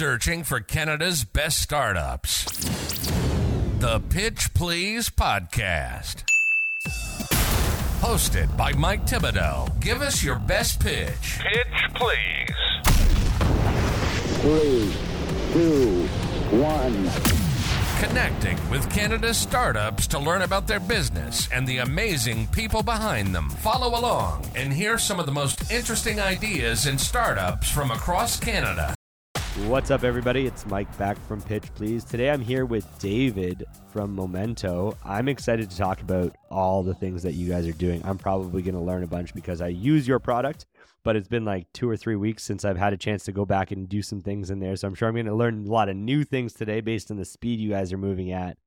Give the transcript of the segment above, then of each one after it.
searching for Canada's best startups. The Pitch Please Podcast. Hosted by Mike Thibodeau. Give us your best pitch. Pitch Please. Three, two, one. Connecting with Canada's startups to learn about their business and the amazing people behind them. Follow along and hear some of the most interesting ideas and startups from across Canada. What's up, everybody? It's Mike back from Pitch Please. Today I'm here with David from Momento. I'm excited to talk about all the things that you guys are doing. I'm probably going to learn a bunch because I use your product, but it's been like two or three weeks since I've had a chance to go back and do some things in there. So I'm sure I'm going to learn a lot of new things today based on the speed you guys are moving at.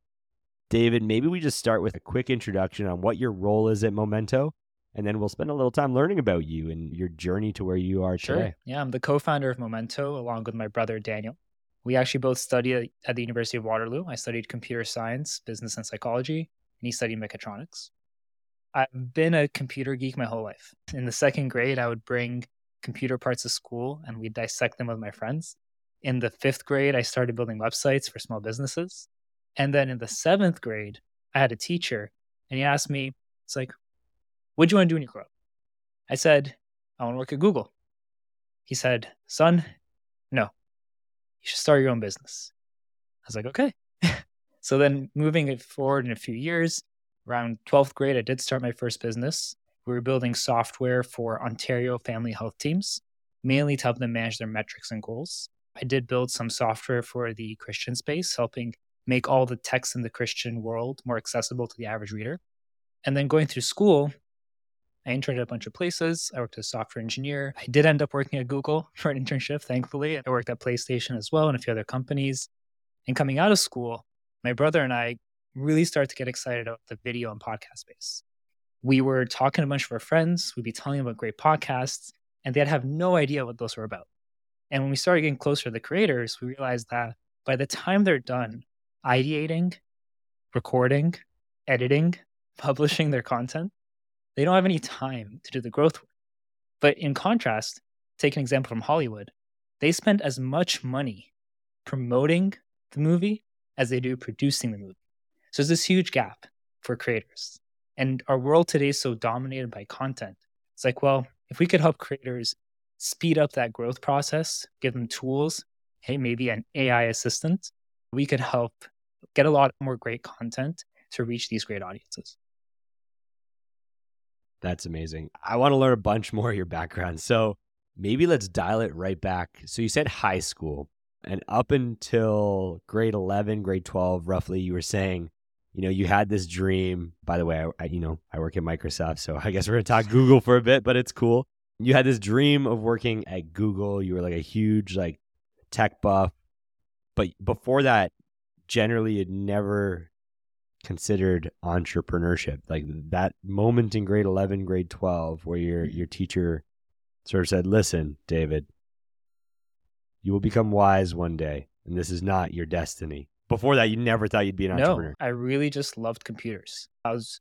David, maybe we just start with a quick introduction on what your role is at Momento and then we'll spend a little time learning about you and your journey to where you are sure. today. Yeah, I'm the co-founder of Momento along with my brother Daniel. We actually both studied at the University of Waterloo. I studied computer science, business and psychology, and he studied mechatronics. I've been a computer geek my whole life. In the second grade, I would bring computer parts to school and we'd dissect them with my friends. In the fifth grade, I started building websites for small businesses. And then in the seventh grade, I had a teacher and he asked me, it's like, what do you want to do when you grow up? I said, I want to work at Google. He said, Son, no, you should start your own business. I was like, okay. so then moving it forward in a few years, around 12th grade, I did start my first business. We were building software for Ontario family health teams, mainly to help them manage their metrics and goals. I did build some software for the Christian space, helping make all the texts in the Christian world more accessible to the average reader. And then going through school, I interned at a bunch of places. I worked as a software engineer. I did end up working at Google for an internship, thankfully. I worked at PlayStation as well and a few other companies. And coming out of school, my brother and I really started to get excited about the video and podcast space. We were talking to a bunch of our friends. We'd be telling them about great podcasts, and they'd have no idea what those were about. And when we started getting closer to the creators, we realized that by the time they're done ideating, recording, editing, publishing their content, they don't have any time to do the growth work. But in contrast, take an example from Hollywood, they spend as much money promoting the movie as they do producing the movie. So there's this huge gap for creators. And our world today is so dominated by content. It's like, well, if we could help creators speed up that growth process, give them tools, hey, maybe an AI assistant, we could help get a lot more great content to reach these great audiences. That's amazing. I want to learn a bunch more of your background. So maybe let's dial it right back. So you said high school, and up until grade 11, grade 12, roughly, you were saying, you know, you had this dream. By the way, I, I you know, I work at Microsoft, so I guess we're going to talk Google for a bit, but it's cool. You had this dream of working at Google. You were like a huge, like, tech buff. But before that, generally, you'd never considered entrepreneurship like that moment in grade 11 grade 12 where your mm-hmm. your teacher sort of said listen david you will become wise one day and this is not your destiny. Before that you never thought you'd be an no, entrepreneur. I really just loved computers. I was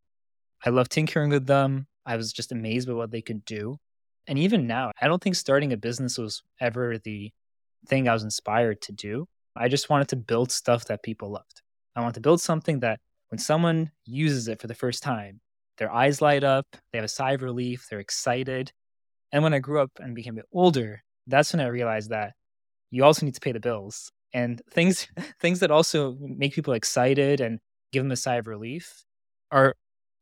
i loved tinkering with them. I was just amazed by what they could do. And even now i don't think starting a business was ever the thing i was inspired to do. I just wanted to build stuff that people loved. I wanted to build something that when someone uses it for the first time, their eyes light up, they have a sigh of relief, they're excited. And when I grew up and became a bit older, that's when I realized that you also need to pay the bills. And things things that also make people excited and give them a sigh of relief are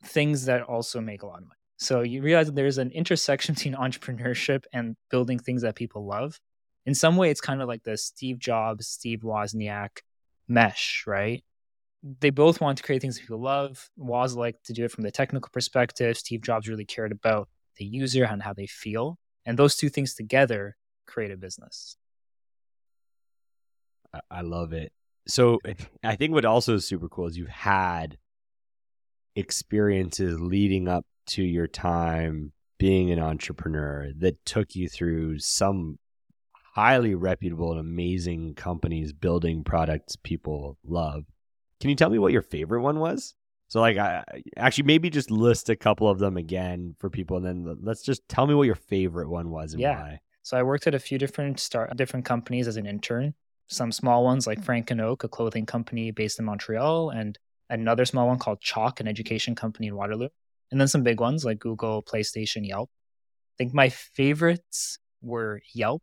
things that also make a lot of money. So you realize that there's an intersection between entrepreneurship and building things that people love. In some way, it's kind of like the Steve Jobs, Steve Wozniak mesh, right? They both want to create things that people love. Woz liked to do it from the technical perspective. Steve Jobs really cared about the user and how they feel. And those two things together create a business. I love it. So I think what also is super cool is you've had experiences leading up to your time being an entrepreneur that took you through some highly reputable and amazing companies building products people love can you tell me what your favorite one was? So, like, I actually maybe just list a couple of them again for people, and then let's just tell me what your favorite one was and yeah. why. So, I worked at a few different start different companies as an intern. some small ones like Frank and Oak, a clothing company based in Montreal, and another small one called Chalk, an education company in Waterloo. And then some big ones like Google, PlayStation, Yelp. I think my favorites were Yelp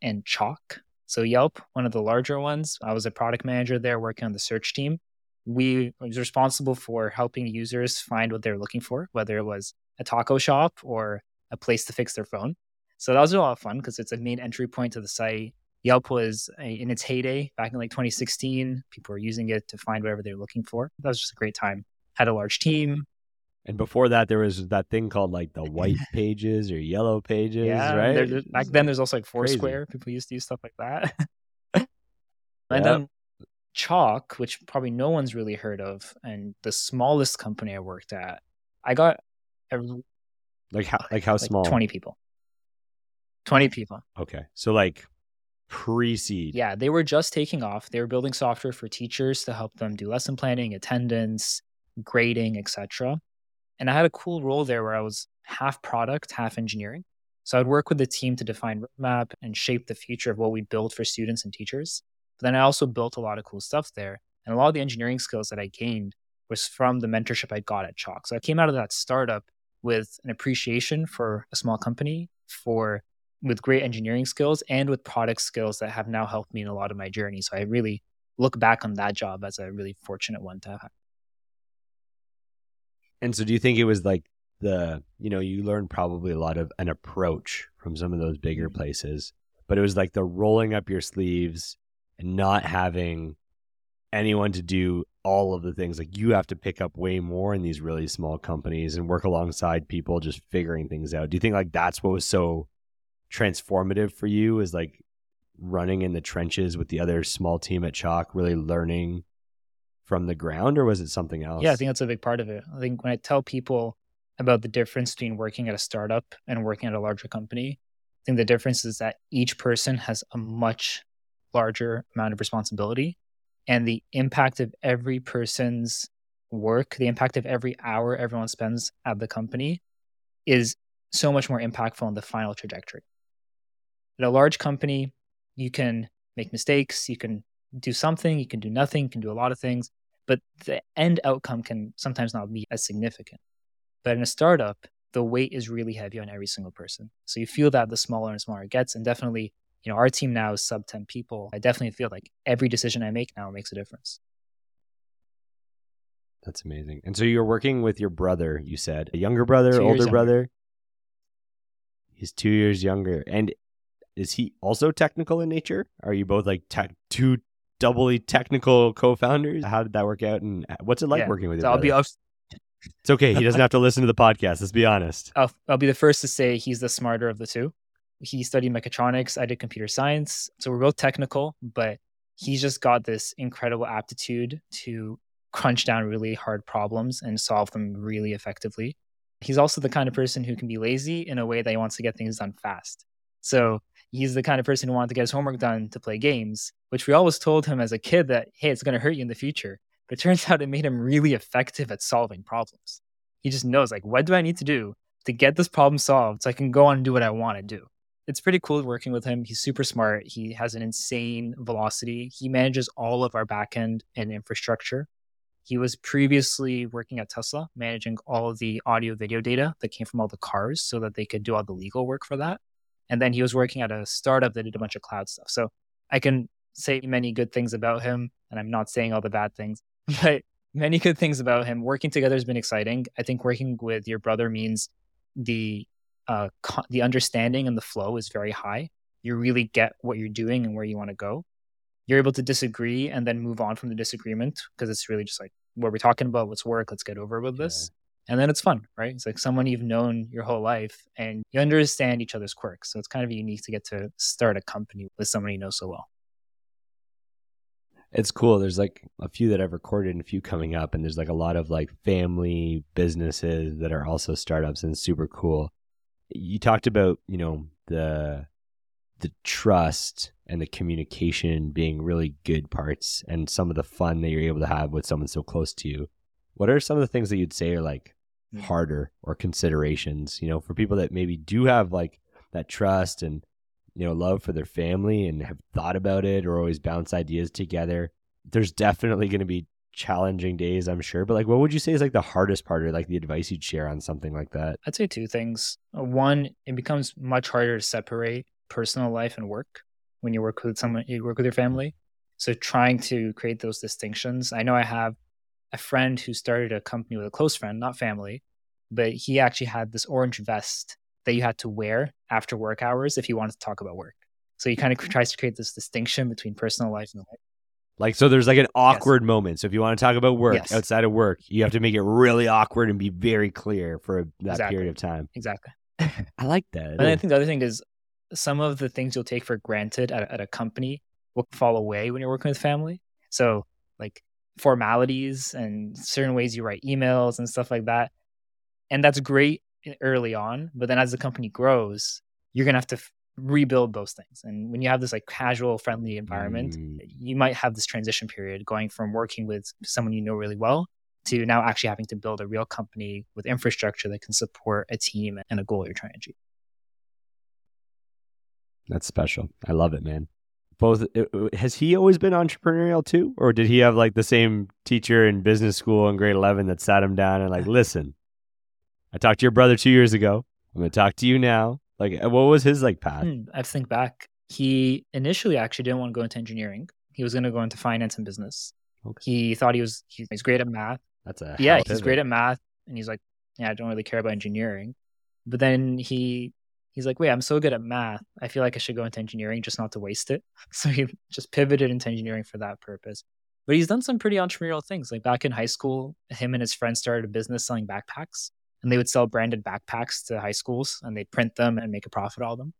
and Chalk. So Yelp, one of the larger ones, I was a product manager there working on the search team. We was responsible for helping users find what they're looking for, whether it was a taco shop or a place to fix their phone. So that was a lot of fun because it's a main entry point to the site. Yelp was a, in its heyday back in like 2016. People were using it to find whatever they're looking for. That was just a great time. Had a large team. And before that, there was that thing called like the white pages or yellow pages, yeah, right? there- there- back then, there's also like. Foursquare. People used to use stuff like that. and Yep. then Chalk, which probably no one's really heard of, and the smallest company I worked at, I got a, like how like how like small? 20 people. 20 people. Okay, so like pre-seed. Yeah, they were just taking off. They were building software for teachers to help them do lesson planning, attendance, grading, etc. And I had a cool role there where I was half product, half engineering. So I'd work with the team to define roadmap and shape the future of what we build for students and teachers. But then I also built a lot of cool stuff there. And a lot of the engineering skills that I gained was from the mentorship I got at Chalk. So I came out of that startup with an appreciation for a small company, for with great engineering skills and with product skills that have now helped me in a lot of my journey. So I really look back on that job as a really fortunate one to have. And so, do you think it was like the you know you learned probably a lot of an approach from some of those bigger Mhm. places, but it was like the rolling up your sleeves and not having anyone to do all of the things like you have to pick up way more in these really small companies and work alongside people just figuring things out do you think like that's what was so transformative for you is like running in the trenches with the other small team at chalk really learning from the ground or was it something else Yeah, I think that's a big part of it. I think when I tell people about the difference between working at a startup and working at a larger company, I think the difference is that each person has a much larger amount of responsibility and the impact of every person's work, the impact of every hour everyone spends at the company is so much more impactful on the final trajectory. At a large company, you can make mistakes, you can do something, you can do nothing, you can do a lot of things but the end outcome can sometimes not be as significant. But in a startup, the weight is really heavy on every single person. So you feel that the smaller and smaller it gets. And definitely, you know, our team now is sub 10 people. I definitely feel like every decision I make now makes a difference. That's amazing. And so you're working with your brother, you said. A younger brother, Two older younger. brother? He's two years younger. And is he also technical in nature? Are you both like two doubly technical co founders? How did that work out? And what's it like Yeah. working with So your I'll be brother? I'll, It's okay. He doesn't have to listen to the podcast. Let's be honest. I'll, I'll be the first to say he's the smarter of the two. He studied mechatronics. I did computer science. So we're both technical, but he's just got this incredible aptitude to crunch down really hard problems and solve them really effectively. He's also the kind of person who can be lazy in a way that he wants to get things done fast. So he's the kind of person who wanted to get his homework done to play games, which we always told him as a kid that, hey, it's going to hurt you in the future. But it turns out it made him really effective at solving problems. He just knows, like, what do I need to do to get this problem solved so I can go on and do what I want to do? It's pretty cool working with him. He's super smart. He has an insane velocity. He manages all of our backend and infrastructure. He was previously working at Tesla, managing all the audio video data that came from all the cars so that they could do all the legal work for that. And then he was working at a startup that did a bunch of cloud stuff. So I can say many good things about him, and I'm not saying all the bad things, but many good things about him. Working together has been exciting. I think working with your brother means the uh, co- the understanding and the flow is very high. You really get what you're doing and where you want to go. You're able to disagree and then move on from the disagreement because it's really just like what we're talking about. Let's work. Let's get over with this. And then it's fun, right? It's like someone you've known your whole life and you understand each other's quirks. So it's kind of unique to get to start a company with someone you know so well. It's cool. There's like a few that I've recorded and a few coming up, and there's like a lot of like family businesses that are also startups and super cool. You talked about, you know, the the trust and the communication being really good parts and some of the fun that you're able to have with someone so close to you. What are some of the things that you'd say are like Hmm. harder or considerations, you know, for people that maybe do have like that trust and you know, love for their family and have thought about it or always bounce ideas together. There's definitely going to be challenging days, I'm sure. But like, what would you say is like the hardest part or like the advice you'd share on something like that? I'd say two things. Uh, One, it becomes much harder to separate personal life and work when you work with someone, you work with your family. So trying to create those distinctions. I know I have a friend who started a company with a close friend, not family, but he actually had this orange vest that you had to wear after work hours if you wanted to talk about work. So he kind of tries to create this distinction between personal life and life. Like, so there's like an awkward moment. So if you want to talk about work Yes. outside of work, you have to make it really awkward and be very clear for that Exactly. period of time. Exactly. I like that. And I think the other thing is some of the things you'll take for granted at, at a company will fall away when you're working with family. So, like formalities and certain ways you write emails and stuff like that. And that's great eh, early on. But then as the company grows, you're going to have to rebuild those things. And when you have this like casual, friendly environment, Mm. you might have this transition period going from working with someone you know really well to now actually having to build a real company with infrastructure that can support a team and a goal you're trying to achieve. That's special. I love it, man. Both uh, uh, has he always been entrepreneurial too, or did he have like the same teacher in business school in grade eleven that sat him down and like, listen, I talked to your brother two years ago. I'm gonna talk to you now. Like, uh, what was his like path? Hmm, I think back. He initially actually didn't want to go into engineering. He was going to go into finance and business. Okay. He thought he was he- he's great at math. That's a yeah, he's great at math, and he's like, yeah, I don't really care about engineering. But then he he's like, wait, I'm so good at math. I feel like I should go into engineering just not to waste it. So he just pivoted into engineering for that purpose. But he's done some pretty entrepreneurial things. Like back in high school, him and his friends started a business selling backpacks, and they would sell branded backpacks to high schools, and they'd print them and make a profit on them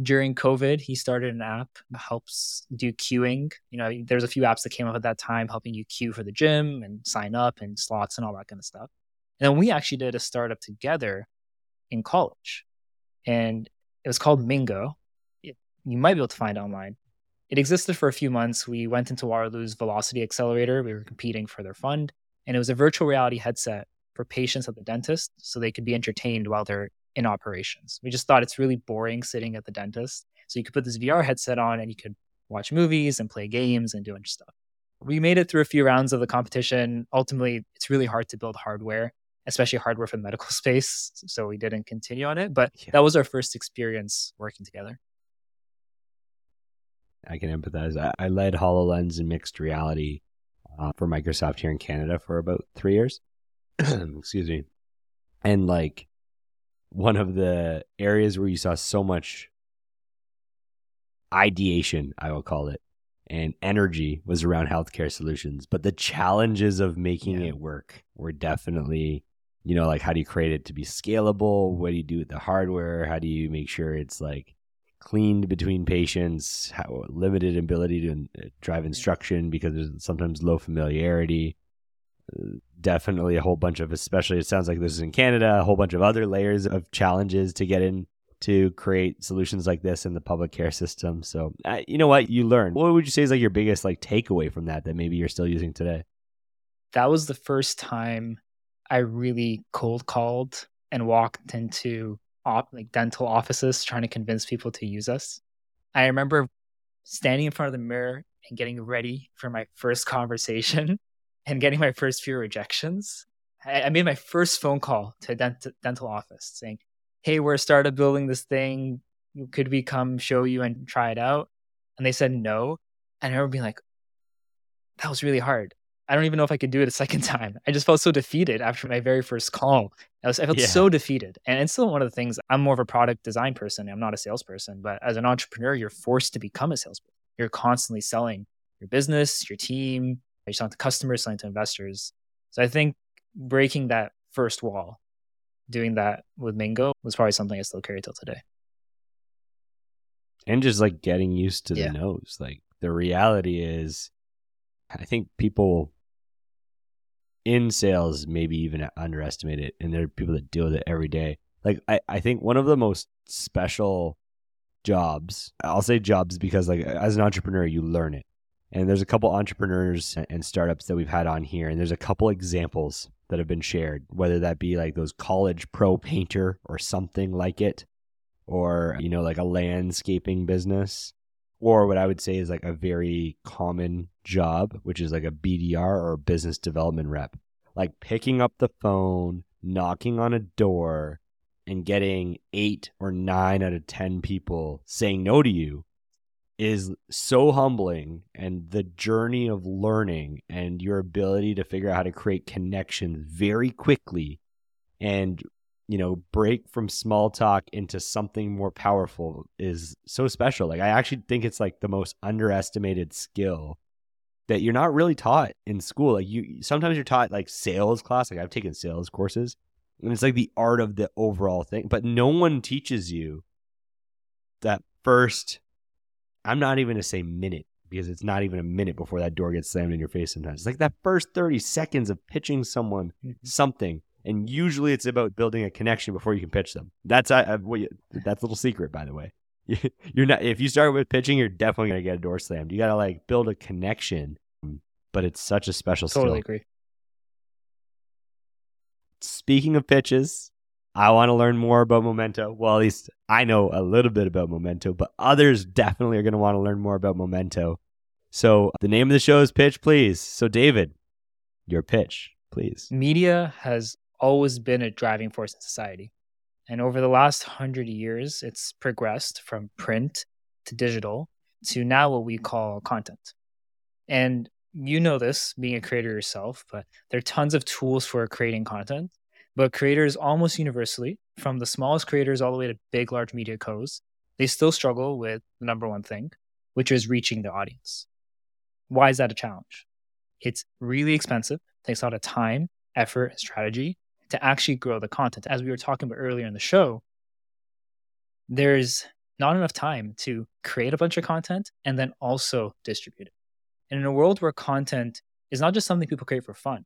during COVID, he started an app that helps do queuing. You know, there's a few apps that came up at that time helping you queue for the gym and sign up and slots and all that kind of stuff. And then we actually did a startup together in college, and it was called Mingo. It, you might be able to find it online. It existed for a few months. We went into Waterloo's Velocity Accelerator. We were competing for their fund, and it was a virtual reality headset for patients at the dentist so they could be entertained while they're in operations. We just thought it's really boring sitting at the dentist. So you could put this VR headset on and you could watch movies and play games and do a bunch of stuff. We made it through a few rounds of the competition. Ultimately, it's really hard to build hardware, especially hardware for the medical space. So we didn't continue on it. But Yeah. that was our first experience working together. I can empathize. I, I led HoloLens and mixed reality uh, for Microsoft here in Canada for about three years. Excuse me. And like one of the areas where you saw so much ideation, I will call it, and energy was around healthcare solutions. But the challenges of making Yeah. it work were definitely, you know, like how do you create it to be scalable? What do you do with the hardware? How do you make sure it's like cleaned between patients? How limited ability to uh, drive instruction because there's sometimes low familiarity. Definitely a whole bunch of, especially it sounds like this is in Canada, a whole bunch of other layers of challenges to get in to create solutions like this in the public care system. So, uh, you know what? You learn. What would you say is like your biggest like takeaway from that that maybe you're still using today? That was the first time I really cold called and walked into op- like dental offices trying to convince people to use us. I remember standing in front of the mirror and getting ready for my first conversation and getting my first few rejections. I, I made my first phone call to a dent- dental office saying, Hey, we're a startup building this thing. Could we come show you and try it out? And they said no. And I remember being like, that was really hard. I don't even know if I could do it a second time. I just felt so defeated after my very first call. I was I felt Yeah. so defeated. And it's still one of the things I'm more of a product design person. I'm not a salesperson, but as an entrepreneur, you're forced to become a salesperson. You're constantly selling your business, your team, you're selling to customers, selling to investors. So I think breaking that first wall, doing that with Mingo was probably something I still carry till today. and just like getting used to Yeah. the nose. Like the reality is, I think people in sales maybe even underestimate it, and there are people that deal with it every day. Like I, I think one of the most special jobs, I'll say jobs because like as an entrepreneur, you learn it. And there's a couple entrepreneurs and startups that we've had on here, and there's a couple examples that have been shared, whether that be like those college pro painter or something like it, or, you know, like a landscaping business, or what I would say is like a very common job, which is like a BDR or business development rep. Like picking up the phone, knocking on a door, and getting eight or nine out of 10 people saying no to you is so humbling and the journey of learning and your ability to figure out how to create connections very quickly and you know break from small talk into something more powerful is so special. Like i actually think it's like the most underestimated skill that you're not really taught in school. Like you sometimes you're taught like sales class. Like i've taken sales courses and it's like the art of the overall thing but no one teaches you that first I'm not even gonna say minute because it's not even a minute before that door gets slammed in your face sometimes. It's like that first 30 seconds of pitching someone mm-hmm. something. And usually it's about building a connection before you can pitch them. That's I, what you, that's a little secret, by the way. You're not if you start with pitching, you're definitely gonna get a door slammed. You gotta like build a connection, but it's such a special totally skill. agree. Speaking of pitches, I want to learn more about Momento. Well, at least I know a little bit about Momento, but others definitely are going to want to learn more about Momento. So the name of the show is Pitch Please. So, David, your pitch, please. Media has always been a driving force in society. And over the last hundred years, it's progressed from print to digital to now what we call content. And you know this being a creator yourself, but there are tons of tools for creating content. But creators almost universally, from the smallest creators all the way to big, large media co's, they still struggle with the number one thing, which is reaching the audience. Why is that a challenge? It's really expensive, takes a lot of time, effort, and strategy to actually grow the content. As we were talking about earlier in the show, there's not enough time to create a bunch of content and then also distribute it. And in a world where content is not just something people create for fun,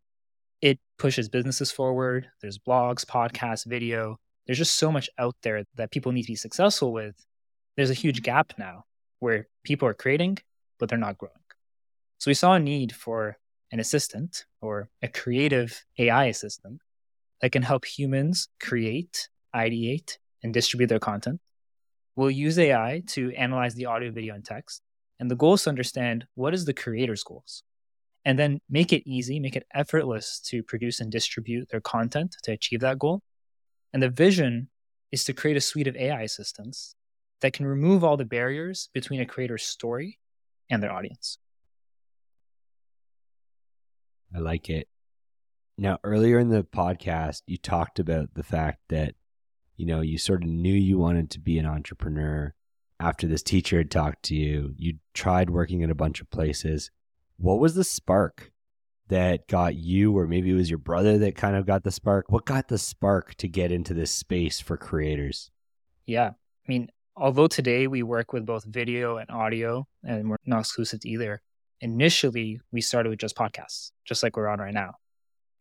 it pushes businesses forward. There's blogs, podcasts, video. There's just so much out there that people need to be successful with. There's a huge mm-hmm. gap now where people are creating, but they're not growing. So we saw a need for an assistant or a creative AI assistant that can help humans create, ideate, and distribute their content. We'll use AI to analyze the audio, video, and text. And the goal is to understand what is the creator's goals and then make it easy, make it effortless to produce and distribute their content to achieve that goal. And the vision is to create a suite of AI assistants that can remove all the barriers between a creator's story and their audience. I like it. Now, earlier in the podcast, you talked about the fact that, you know, you sort of knew you wanted to be an entrepreneur after this teacher had talked to you. You tried working at a bunch of places what was the spark that got you, or maybe it was your brother that kind of got the spark? What got the spark to get into this space for creators? Yeah. I mean, although today we work with both video and audio, and we're not exclusive to either, initially we started with just podcasts, just like we're on right now.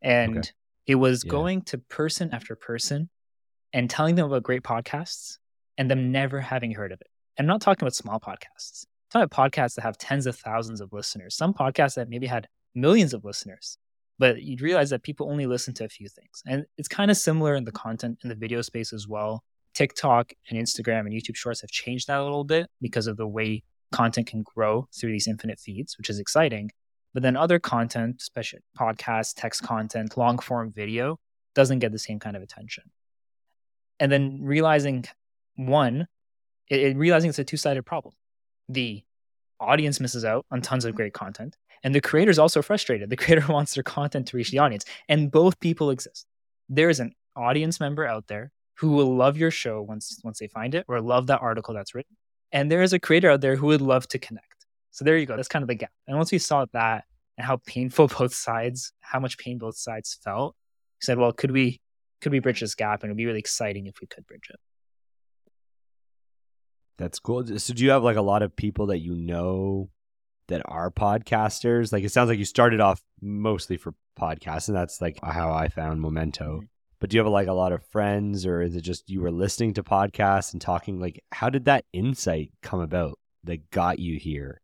And okay. it was yeah. going to person after person and telling them about great podcasts and them never having heard of it. I'm not talking about small podcasts talking about podcasts that have tens of thousands of listeners, some podcasts that maybe had millions of listeners, but you'd realize that people only listen to a few things. And it's kind of similar in the content in the video space as well. TikTok and Instagram and YouTube Shorts have changed that a little bit because of the way content can grow through these infinite feeds, which is exciting. But then other content, especially podcasts, text content, long form video, doesn't get the same kind of attention. And then realizing one, it, it realizing it's a two sided problem the audience misses out on tons of great content and the creator is also frustrated. The creator wants their content to reach the audience and both people exist. There is an audience member out there who will love your show once once they find it or love that article that's written and there is a creator out there who would love to connect. So there you go. That's kind of the gap. And once we saw that and how painful both sides how much pain both sides felt we said well could we could we bridge this gap? And it would be really exciting if we could bridge it that's cool. So do you have like a lot of people that you know that are podcasters? Like it sounds like you started off mostly for podcasts, and that's like how I found Momento. Mm-hmm. But do you have like a lot of friends, or is it just you were listening to podcasts and talking? Like, how did that insight come about that got you here?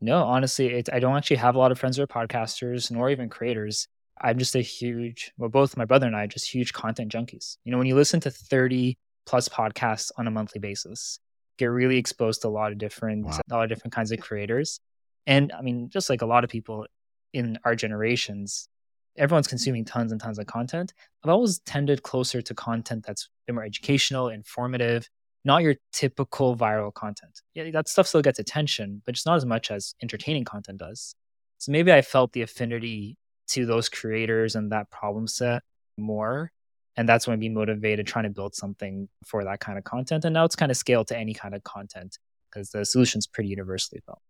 No, honestly, I don't actually have a lot of friends who are podcasters, nor even creators. I'm just a huge, well, both my brother and I, just huge content junkies. You know, when you listen to 30 plus podcasts on a monthly basis. Get really exposed to a lot of different Wow. a lot of different kinds of creators. And I mean, just like a lot of people in our generations, everyone's consuming tons and tons of content. I've always tended closer to content that's more educational, informative, not your typical viral content. Yeah, that stuff still gets attention, but just not as much as entertaining content does. So maybe I felt the affinity to those creators and that problem set more. And that's when be motivated trying to build something for that kind of content. And now it's kind of scaled to any kind of content because the solution's pretty universally felt.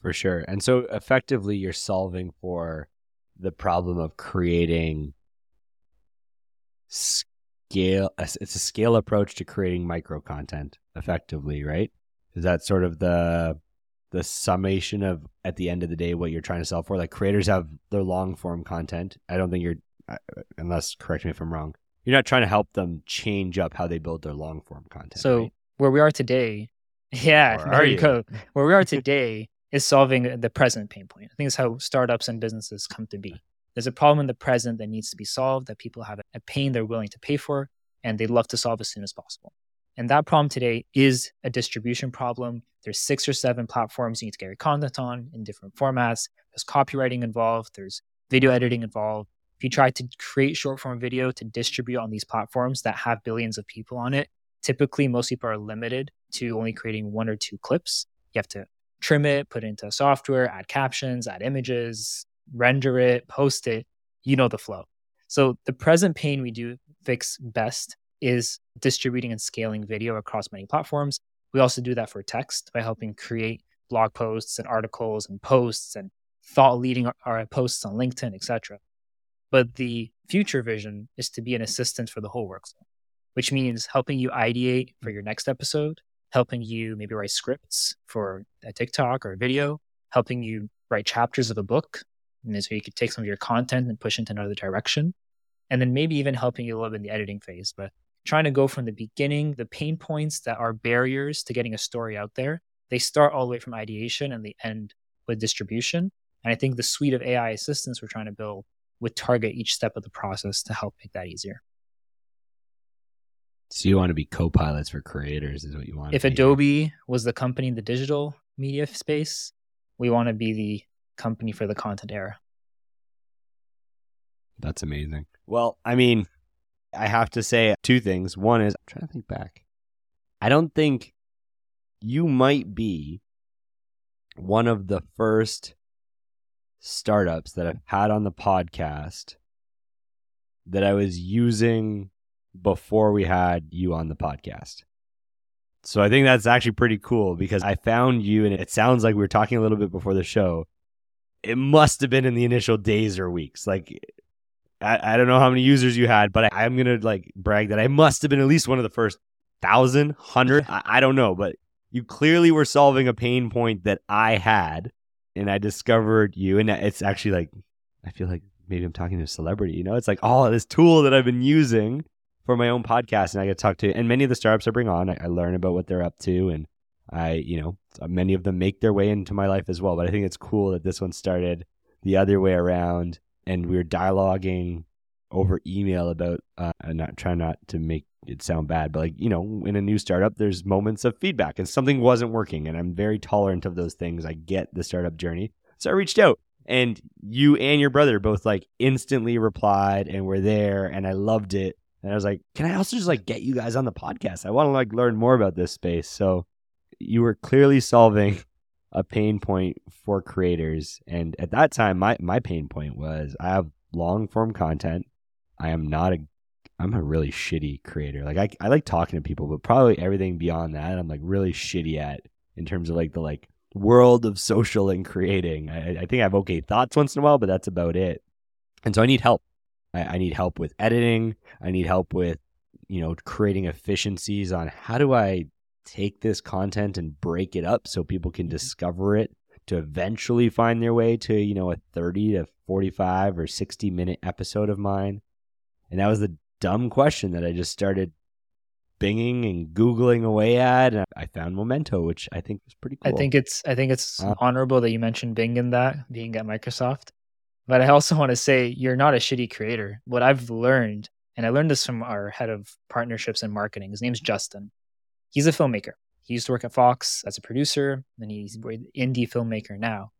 For sure. And so effectively, you're solving for the problem of creating scale. It's a scale approach to creating micro content effectively, right? Is that sort of the the summation of at the end of the day what you're trying to sell for? Like creators have their long form content. I don't think you're, unless correct me if I'm wrong. You're not trying to help them change up how they build their long form content. So right? where we are today, yeah, Or there you you? go. Where we are today is solving the present pain point. I think it's how startups and businesses come to be. There's a problem in the present that needs to be solved that people have a pain they're willing to pay for and they'd love to solve as soon as possible. And that problem today is a distribution problem. There's six or seven platforms you need to get your content on in different formats. There's copywriting involved, there's video editing involved. If you try to create short form video to distribute on these platforms that have billions of people on it, typically most people are limited to only creating one or two clips. You have to trim it, put it into software, add captions, add images, render it, post it. You know the flow. So the present pain we do fix best is distributing and scaling video across many platforms. We also do that for text by helping create blog posts and articles and posts and thought leading our posts on LinkedIn, etc. But the future vision is to be an assistant for the whole workflow, which means helping you ideate for your next episode, helping you maybe write scripts for a TikTok or a video, helping you write chapters of a book. And so you could take some of your content and push into another direction. And then maybe even helping you a little bit in the editing phase. But trying to go from the beginning, the pain points that are barriers to getting a story out there, they start all the way from ideation and they end with distribution. And I think the suite of AI assistants we're trying to build would target each step of the process to help make that easier. so you want to be co-pilots for creators is what you want. If to be. Adobe was the company in the digital media space, we want to be the company for the content era. That's amazing. Well, I mean, I have to say two things. One is I'm trying to think back. I don't think you might be one of the first startups that I've had on the podcast that I was using before we had you on the podcast. So I think that's actually pretty cool because I found you and it sounds like we were talking a little bit before the show. It must have been in the initial days or weeks. Like I, I don't know how many users you had, but I, I'm gonna like brag that I must have been at least one of the first thousand, hundred. I, I don't know, but you clearly were solving a pain point that I had, and I discovered you. And it's actually like I feel like maybe I'm talking to a celebrity. You know, it's like oh, this tool that I've been using for my own podcast, and I get to talk to. And many of the startups I bring on, I, I learn about what they're up to, and I, you know, many of them make their way into my life as well. But I think it's cool that this one started the other way around and we were dialoguing over email about uh, I'm not trying not to make it sound bad, but like you know, in a new startup, there's moments of feedback, and something wasn't working, and I'm very tolerant of those things. I get the startup journey, so I reached out, and you and your brother both like instantly replied, and were there, and I loved it. And I was like, can I also just like get you guys on the podcast? I want to like learn more about this space. So you were clearly solving a pain point for creators. And at that time, my, my pain point was I have long form content. I am not a, I'm a really shitty creator. Like I, I like talking to people, but probably everything beyond that, I'm like really shitty at in terms of like the like world of social and creating. I, I think I have okay thoughts once in a while, but that's about it. And so I need help. I, I need help with editing. I need help with, you know, creating efficiencies on how do I take this content and break it up so people can mm-hmm. discover it to eventually find their way to, you know, a 30 to 45 or 60 minute episode of mine. And that was the dumb question that I just started binging and googling away at and I found Momento, which I think was pretty cool. I think it's I think it's Uh, honorable that you mentioned Bing in that being at Microsoft. But I also want to say you're not a shitty creator. What I've learned And I learned this from our head of partnerships and marketing. His name's Justin. He's a filmmaker. He used to work at Fox as a producer, and he's an indie filmmaker now.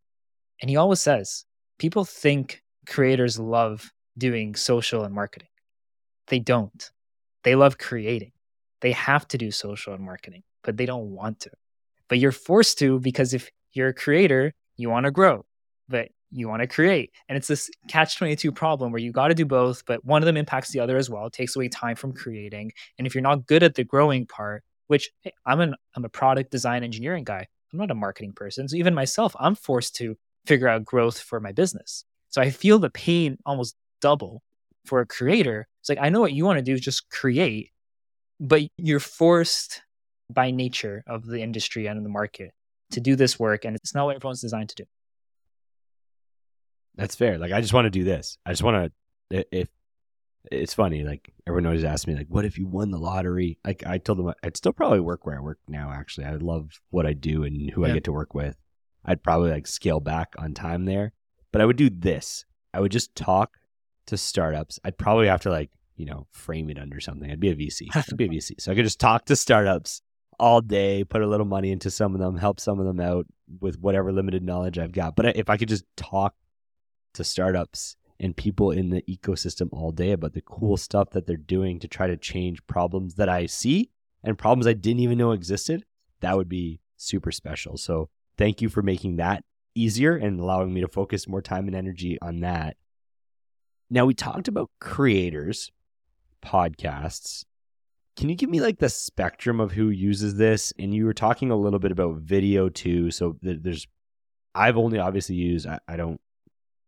And he always says people think creators love doing social and marketing. They don't. They love creating. They have to do social and marketing, but they don't want to. But you're forced to because if you're a creator, you want to grow, but you want to create. And it's this catch 22 problem where you got to do both, but one of them impacts the other as well. It takes away time from creating. And if you're not good at the growing part, which hey, I'm an I'm a product design engineering guy. I'm not a marketing person. So even myself, I'm forced to figure out growth for my business. So I feel the pain almost double for a creator. It's like I know what you want to do is just create, but you're forced by nature of the industry and the market to do this work and it's not what everyone's designed to do. That's fair. Like I just want to do this. I just want to if it's funny. Like everyone always asks me, like, "What if you won the lottery?" Like I told them, uh, I'd still probably work where I work now. Actually, I love what I do and who yeah. I get to work with. I'd probably like scale back on time there, but I would do this. I would just talk to startups. I'd probably have to like you know frame it under something. I'd be a VC. I'd be a VC. So I could just talk to startups all day, put a little money into some of them, help some of them out with whatever limited knowledge I've got. But if I could just talk to startups and people in the ecosystem all day about the cool stuff that they're doing to try to change problems that I see and problems I didn't even know existed, that would be super special. So thank you for making that easier and allowing me to focus more time and energy on that. Now, we talked about creators, podcasts. Can you give me like the spectrum of who uses this? And you were talking a little bit about video too. So there's, I've only obviously used, I, I don't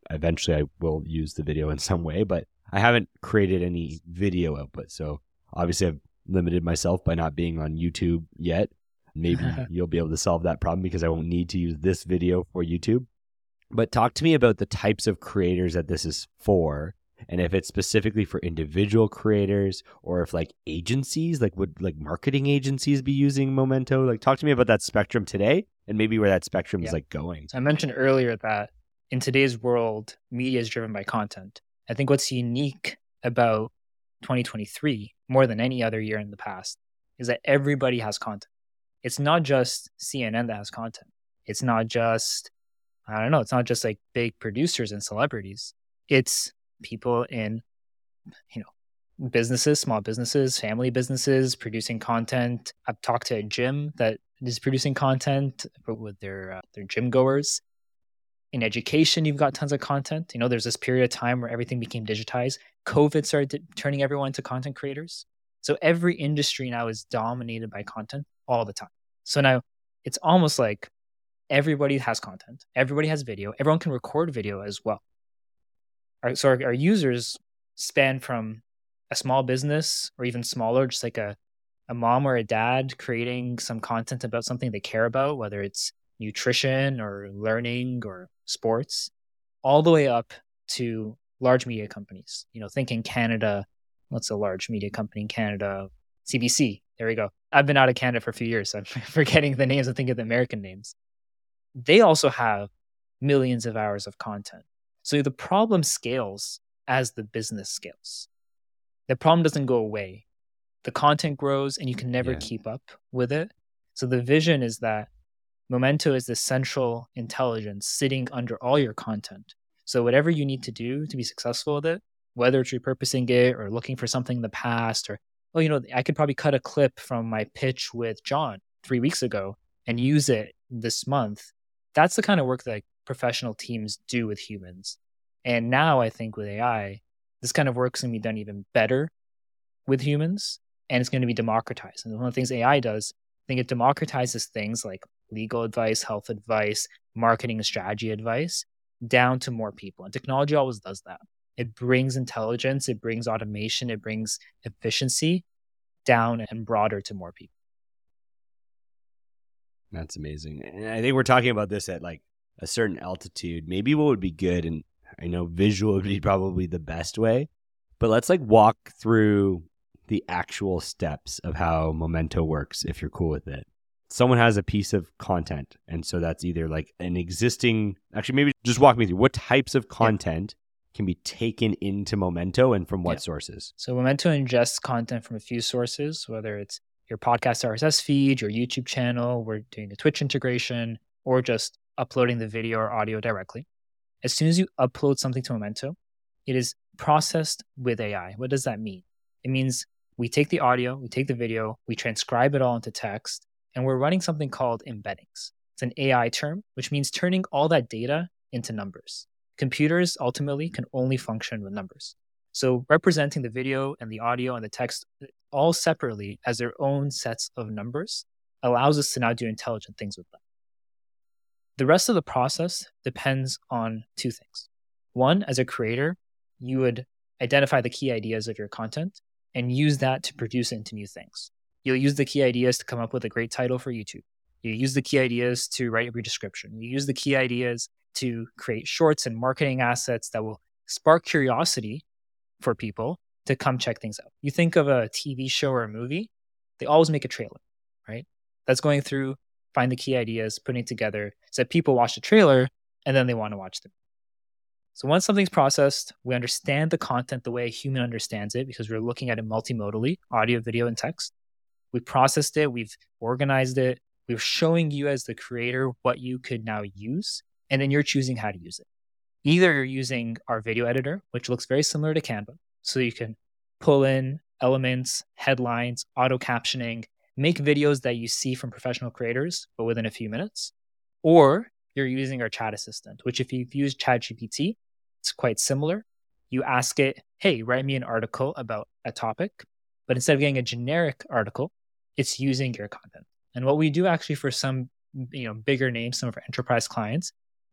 eventually I will use the video in some way, but I haven't created any video output. So obviously I've limited myself by not being on YouTube yet. Maybe you'll be able to solve that problem because I won't need to use this video for YouTube. But talk to me about the types of creators that this is for and if it's specifically for individual creators or if like agencies like would like marketing agencies be using Momento like talk to me about that spectrum today and maybe where that spectrum yeah. is like going so i mentioned earlier that in today's world, media is driven by content. I think what's unique about 2023 more than any other year in the past is that everybody has content. It's not just CNN that has content. It's not just, I don't know, it's not just like big producers and celebrities. It's people in, you know, businesses, small businesses, family businesses producing content. I've talked to a gym that is producing content with their uh, their gym goers. In education you've got tons of content. You know there's this period of time where everything became digitized. Covid started turning everyone into content creators. So every industry now is dominated by content all the time. So now it's almost like everybody has content everybody has video everyone can record video as well our, so our, our users span from a small business or even smaller just like a, a mom or a dad creating some content about something they care about whether it's nutrition or learning or sports, all the way up to large media companies. You know, think in Canada, what's a large media company in Canada? CBC. There we go. I've been out of Canada for a few years, so I'm forgetting the names. I think of the American names. They also have millions of hours of content. So the problem scales as the business scales. The problem doesn't go away. The content grows and you can never yeah. keep up with it. So the vision is that Momento is the central intelligence sitting under all your content. So whatever you need to do to be successful with it, whether it's repurposing it or looking for something in the past or oh, you know, I could probably cut a clip from my pitch with John three weeks ago and use it this month. That's the kind of work that like, professional teams do with humans. And now I think with AI, this kind of work's gonna be done even better with humans and it's going to be democratized. And one of the things AI does, I think it democratizes things like legal advice, health advice, marketing strategy advice down to more people. And technology always does that. It brings intelligence, it brings automation, it brings efficiency down and broader to more people. That's amazing. And I think we're talking about this at like a certain altitude. Maybe what would be good, and I know visual would be probably the best way, but let's like walk through the actual steps of how Momento works if you're cool with it someone has a piece of content and so that's either like an existing actually maybe just walk me through what types of content can be taken into Momento and from what Yeah. sources? So Memento ingests content from a few sources, whether it's your podcast RSS feed, your YouTube channel, we're doing the Twitch integration, or just uploading the video or audio directly. As soon as you upload something to Momento, it is processed with AI. What does that mean? It means we take the audio, we take the video, we transcribe it all into text, and we're running something called embeddings. It's an AI term, which means turning all that data into numbers. Computers ultimately can only function with numbers. So representing the video and the audio and the text all separately as their own sets of numbers allows us to now do intelligent things with them. The rest of the process depends on two things. One, as a creator, you would identify the key ideas of your content and use that to produce into new things. You'll use the key ideas to come up with a great title for YouTube. You use the key ideas to write your description. You use the key ideas to create shorts and marketing assets that will spark curiosity for people to come check things out. You think of a TV show or a movie, they always make a trailer, right? That's going through, find the key ideas, putting it together so that people watch the trailer and then they want to watch the so once something's processed, we understand the content the way a human understands it because we're looking at it multimodally, audio, video, and text. We processed it, we've organized it, we're showing you as the creator what you could now use, and then you're choosing how to use it. Either you're using our video editor, which looks very similar to Canva, so you can pull in elements, headlines, auto captioning, make videos that you see from professional creators, but within a few minutes. Or you're using our chat assistant, which if you've used ChatGPT, it's quite similar. You ask it, hey, write me an article about a topic, but instead of getting a generic article, it's using your content. And what we do actually for some you know bigger names, some of our enterprise clients,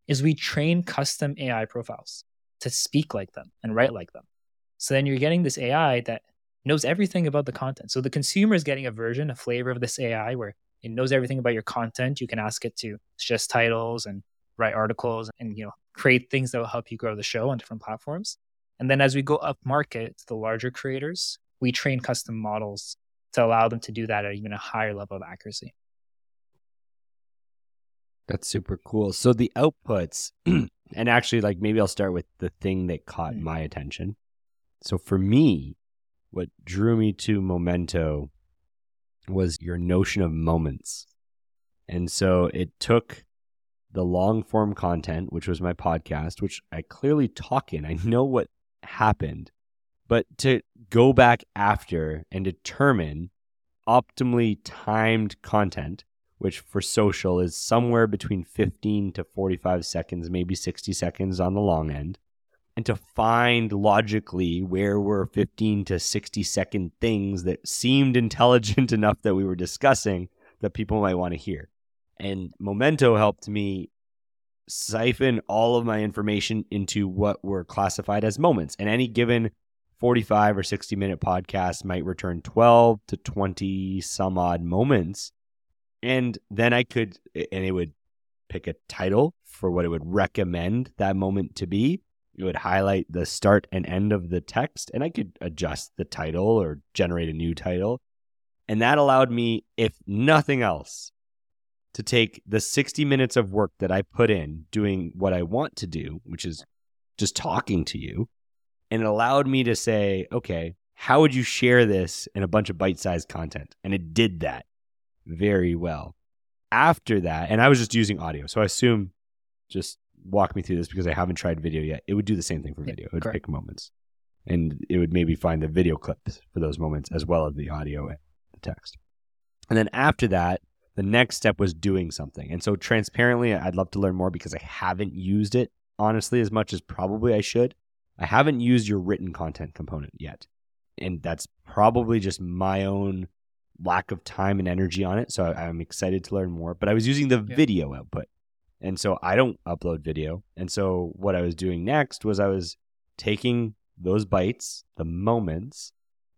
is we train custom AI profiles to speak like them and write like them. So then you're getting this AI that knows everything about the content. So the consumer is getting a version, a flavor of this AI where it knows everything about your content. You can ask it to suggest titles and write articles and you know create things that will help you grow the show on different platforms. And then as we go up market to the larger creators, we train custom models to allow them to do that at even a higher level of accuracy. That's super cool. So the outputs, and actually, like maybe I'll start with the thing that caught Mm. my attention. So for me, what drew me to Momento was your notion of moments. And so it took the long form content, which was my podcast, which I clearly talk in. I know what happened, but to go back after and determine optimally timed content, which for social is somewhere between 15 to 45 seconds, maybe 60 seconds on the long end, and to find logically where were 15 to 60 second things that seemed intelligent enough that we were discussing that people might want to hear. And Momento helped me siphon all of my information into what were classified as moments. And any given 45 or 60 minute podcast might return 12 to 20 some odd moments. And then I could, and it would pick a title for what it would recommend that moment to be. It would highlight the start and end of the text, and I could adjust the title or generate a new title. And that allowed me, if nothing else, to take the 60 minutes of work that I put in doing what I want to do, which is just talking to you. And it allowed me to say, okay, how would you share this in a bunch of bite sized content? And it did that very well. After that, and I was just using audio. So I assume just walk me through this because I haven't tried video yet. It would do the same thing for video. It would correct. pick moments. And it would maybe find the video clips for those moments as well as the audio and the text. And then after that, the next step was doing something. And so transparently, I'd love to learn more because I haven't used it honestly as much as probably I should. I haven't used your written content component yet. And that's probably just my own lack of time and energy on it. So I'm excited to learn more. But I was using the Yeah. video output. And so I don't upload video. And so what I was doing next was I was taking those bites, the moments,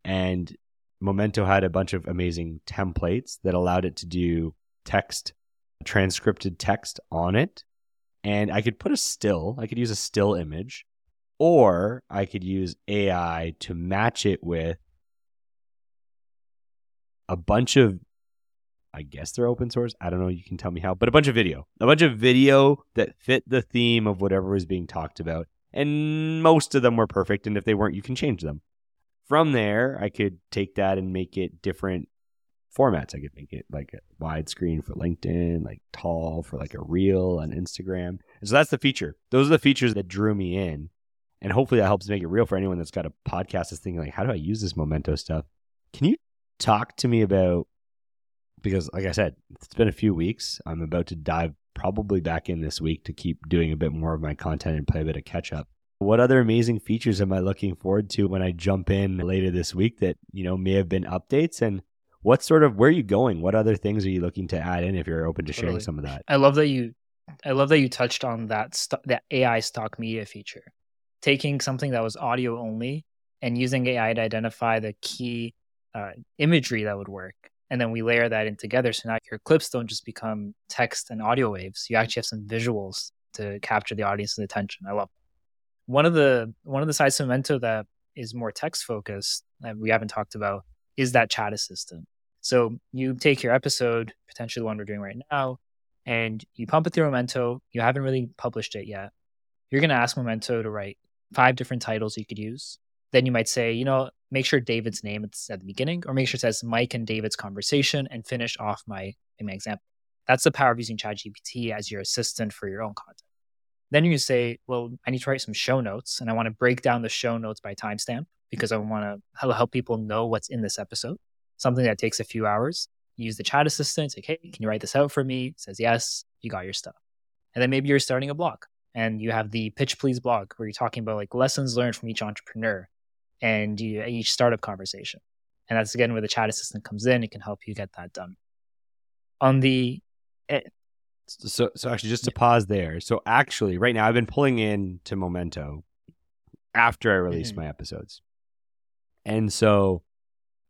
and Momento had a bunch of amazing templates that allowed it to do text, transcripted text on it. And I could put a still, I could use a still image, or I could use AI to match it with a bunch of, I guess they're open source. I don't know. You can tell me how, but a bunch of video, a bunch of video that fit the theme of whatever was being talked about. And most of them were perfect. And if they weren't, you can change them. From there, I could take that and make it different formats. I could make it like a widescreen for LinkedIn, like tall for like a reel on Instagram. And so that's the feature. Those are the features that drew me in. And hopefully that helps make it real for anyone that's got a podcast that's thinking like, how do I use this Momento stuff? Can you talk to me about because like I said, it's been a few weeks. I'm about to dive probably back in this week to keep doing a bit more of my content and play a bit of catch up. What other amazing features am I looking forward to when I jump in later this week that, you know, may have been updates and what sort of where are you going? What other things are you looking to add in if you're open to sharing Totally. some of that? I love that you I love that you touched on that st- that AI stock media feature. Taking something that was audio only and using AI to identify the key uh, imagery that would work. And then we layer that in together. So now your clips don't just become text and audio waves. You actually have some visuals to capture the audience's attention. I love it. One of the one of the sides of Momento that is more text focused that we haven't talked about is that chat assistant. So you take your episode, potentially the one we're doing right now, and you pump it through Momento. You haven't really published it yet. You're going to ask Momento to write five different titles you could use. Then you might say, you know, make sure David's name is at the beginning, or make sure it says Mike and David's conversation, and finish off my my example. That's the power of using ChatGPT as your assistant for your own content. Then you say, well, I need to write some show notes, and I want to break down the show notes by timestamp because I want to help people know what's in this episode. Something that takes a few hours. You use the chat assistant, like, hey, can you write this out for me? It says yes, you got your stuff. And then maybe you're starting a blog and you have the Pitch Please blog where you're talking about like lessons learned from each entrepreneur and you, each startup conversation. And that's again where the chat assistant comes in. It can help you get that done. On the eh, So, so actually, just to pause there. So, actually, right now, I've been pulling in to Momento after I release Mhm. my episodes, and so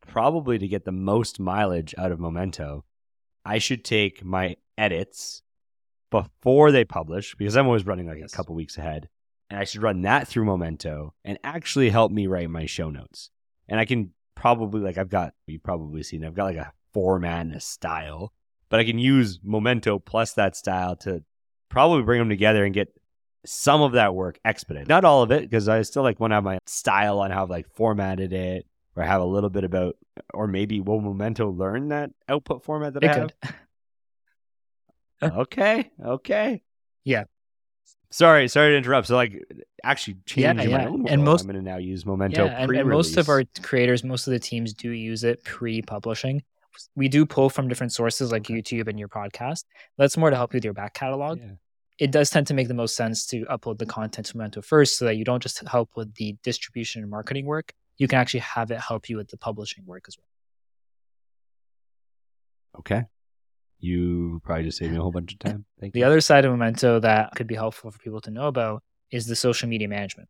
probably to get the most mileage out of Momento, I should take my edits before they publish because I'm always running like Yes. a couple weeks ahead, and I should run that through Momento and actually help me write my show notes. And I can probably like I've got you've probably seen I've got like a format and a style but I can use Momento plus that style to probably bring them together and get some of that work expedited. Not all of it, because I still like want to have my style on how I've like formatted it, or have a little bit about, or maybe will Momento learn that output format that it I have? okay, okay. Yeah. Sorry, sorry to interrupt. So like, actually Yeah, changing my yeah. own. And most- I'm going to now use Momento. Yeah, and, and most of our creators, most of the teams do use it pre-publishing. We do pull from different sources like YouTube and your podcast. That's more to help you with your back catalog. Yeah. It does tend to make the most sense to upload the content to Momento first, so that you don't just help with the distribution and marketing work. You can actually have it help you with the publishing work as well. Okay. You probably just saved me a whole bunch of time. Thank The you. other side of Momento that could be helpful for people to know about is the social media management.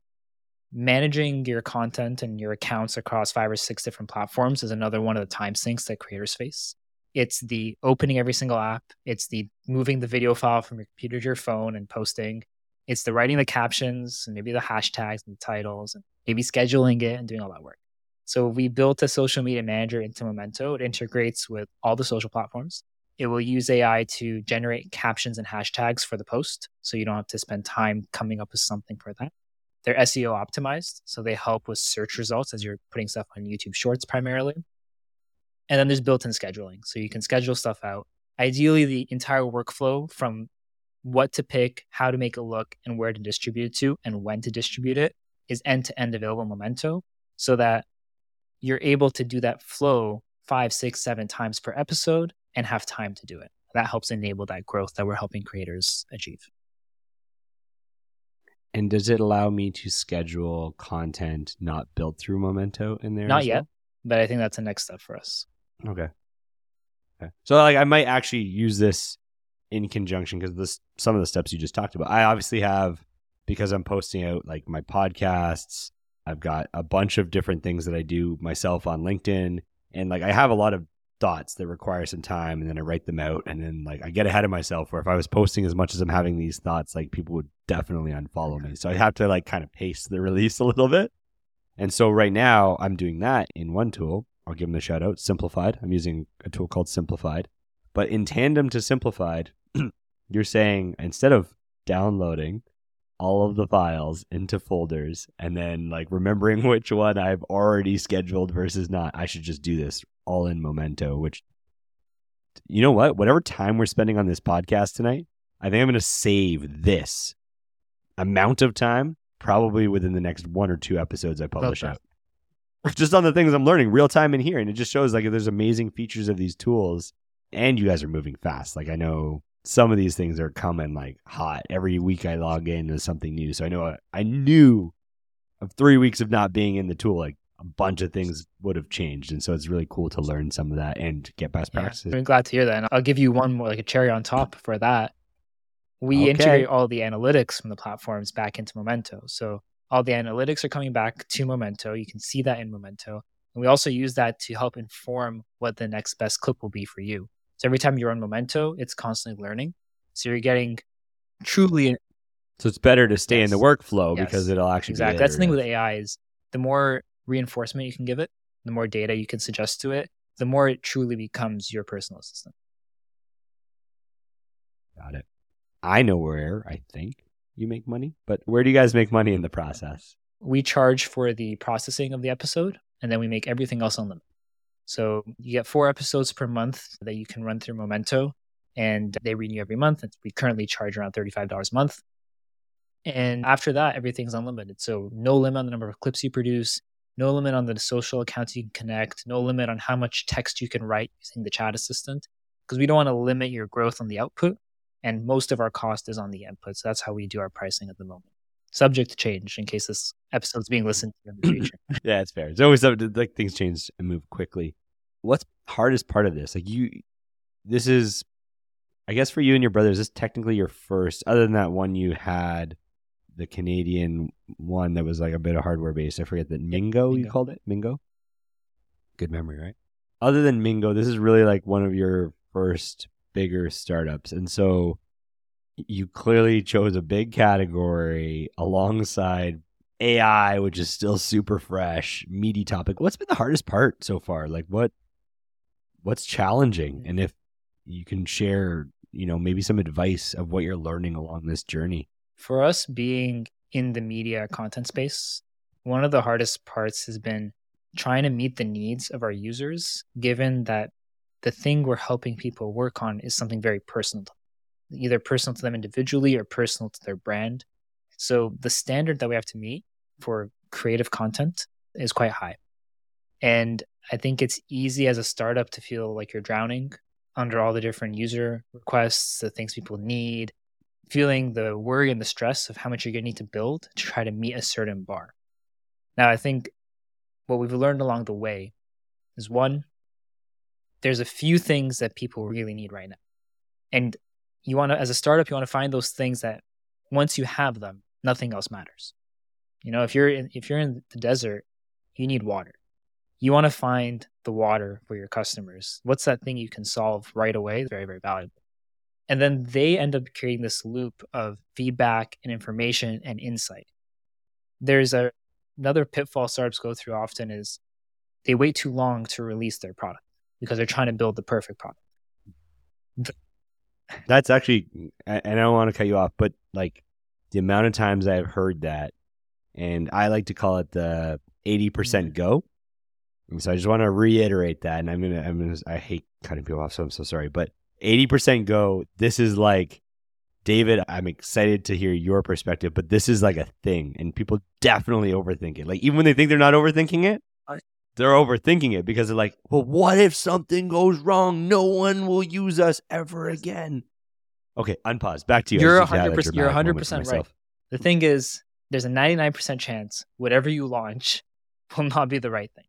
Managing your content and your accounts across five or six different platforms is another one of the time sinks that creators face. It's the opening every single app, it's the moving the video file from your computer to your phone and posting, it's the writing the captions and maybe the hashtags and the titles and maybe scheduling it and doing all that work. So we built a social media manager into Momento. It integrates with all the social platforms. It will use AI to generate captions and hashtags for the post. So you don't have to spend time coming up with something for that. They're SEO optimized. So they help with search results as you're putting stuff on YouTube Shorts primarily. And then there's built in scheduling. So you can schedule stuff out. Ideally, the entire workflow from what to pick, how to make it look, and where to distribute it to, and when to distribute it is end to end available Momento so that you're able to do that flow five, six, seven times per episode and have time to do it. That helps enable that growth that we're helping creators achieve. And does it allow me to schedule content not built through Momento in there? Not yet, but I think that's the next step for us. Okay. Okay. So like I might actually use this in conjunction because this some of the steps you just talked about. I obviously have because I'm posting out like my podcasts. I've got a bunch of different things that I do myself on LinkedIn, and like I have a lot of thoughts that require some time, and then I write them out, and then like I get ahead of myself. Where if I was posting as much as I'm having these thoughts, like people would definitely unfollow me. So I have to like kind of pace the release a little bit. And so right now I'm doing that in one tool. I'll give them the shout out. Simplified. I'm using a tool called Simplified. But in tandem to Simplified, you're saying instead of downloading all of the files into folders and then like remembering which one I've already scheduled versus not. I should just do this all in Momento, which you know what? Whatever time we're spending on this podcast tonight, I think I'm going to save this amount of time probably within the next one or two episodes I publish out. Just on the things I'm learning real time in here. And it just shows like there's amazing features of these tools and you guys are moving fast. Like I know some of these things are coming like hot. Every week I log in there's something new. So I know I knew of three weeks of not being in the tool, like a bunch of things would have changed. And so it's really cool to learn some of that and get best Yeah, practices. I'm glad to hear that. And I'll give you one more, like a cherry on top for that. We Okay. integrate all the analytics from the platforms back into Momento. So all the analytics are coming back to Momento. You can see that in Momento. And we also use that to help inform what the next best clip will be for you. So every time you run Momento, it's constantly learning. So you're getting truly So it's better to stay in the workflow Yes. because it'll actually exactly. That's the thing with. AI is the more reinforcement you can give it, the more data you can suggest to it, the more it truly becomes your personal assistant. Got it. I know where I think you make money, but where do you guys make money in the process? we charge for the processing of the episode and then we make everything else on unlimited. So you get four episodes per month that you can run through Momento and they renew every month. We currently charge around $35 a month. And after that, everything's unlimited. So no limit on the number of clips you produce, no limit on the social accounts you can connect, no limit on how much text you can write using the chat assistant, because we don't want to limit your growth on the output. And most of our cost is on the input. So that's how we do our pricing at the moment subject to change in case this episode's being mm. listened to in the future. Yeah, it's fair. It's always up to, like things change and move quickly. What's the hardest part of this? Like you, this is, I guess for you and your brothers, this is technically your first. Other than that one you had, the Canadian one that was like a bit of hardware based. I forget that Mingo, you called it Mingo. Good memory, right? Other than Mingo, this is really like one of your first bigger startups, and so you clearly chose a big category alongside AI, which is still super fresh, meaty topic. What's been the hardest part so far? Like what what's challenging? And if you can share, you know, maybe some advice of what you're learning along this journey. For us being in the media content space, one of the hardest parts has been trying to meet the needs of our users, given that the thing we're helping people work on is something very personal, either personal to them individually or personal to their brand. So the standard that we have to meet for creative content is quite high. And I think it's easy as a startup to feel like you're drowning under all the different user requests, the things people need, feeling the worry and the stress of how much you're going to need to build to try to meet a certain bar. Now, I think what we've learned along the way is one, there's a few things that people really need right now. And you want to, as a startup, you want to find those things that once you have them, nothing else matters. You know, if you're in, if you're in the desert, you need water. You want to find the water for your customers. What's that thing you can solve right away? Very, very valuable. And then they end up creating this loop of feedback and information and insight. There's a another pitfall startups go through often is they wait too long to release their product because they're trying to build the perfect product. That's actually, and I don't want to cut you off, but like the amount of times I've heard that, and I like to call it the 80% mm. go. And so I just want to reiterate that. And I'm going to, I'm going to, I hate cutting people off, so I'm so sorry. But 80% go, this is like, David, I'm excited to hear your perspective, but this is like a thing, and people definitely overthink it. Like, even when they think they're not overthinking it, they're overthinking it because they're like, well, what if something goes wrong? No one will use us ever again. Okay, unpause. Back to you. You're just need to have that 100% you're dramatic 100% right. The thing is, there's a 99% chance whatever you launch will not be the right thing.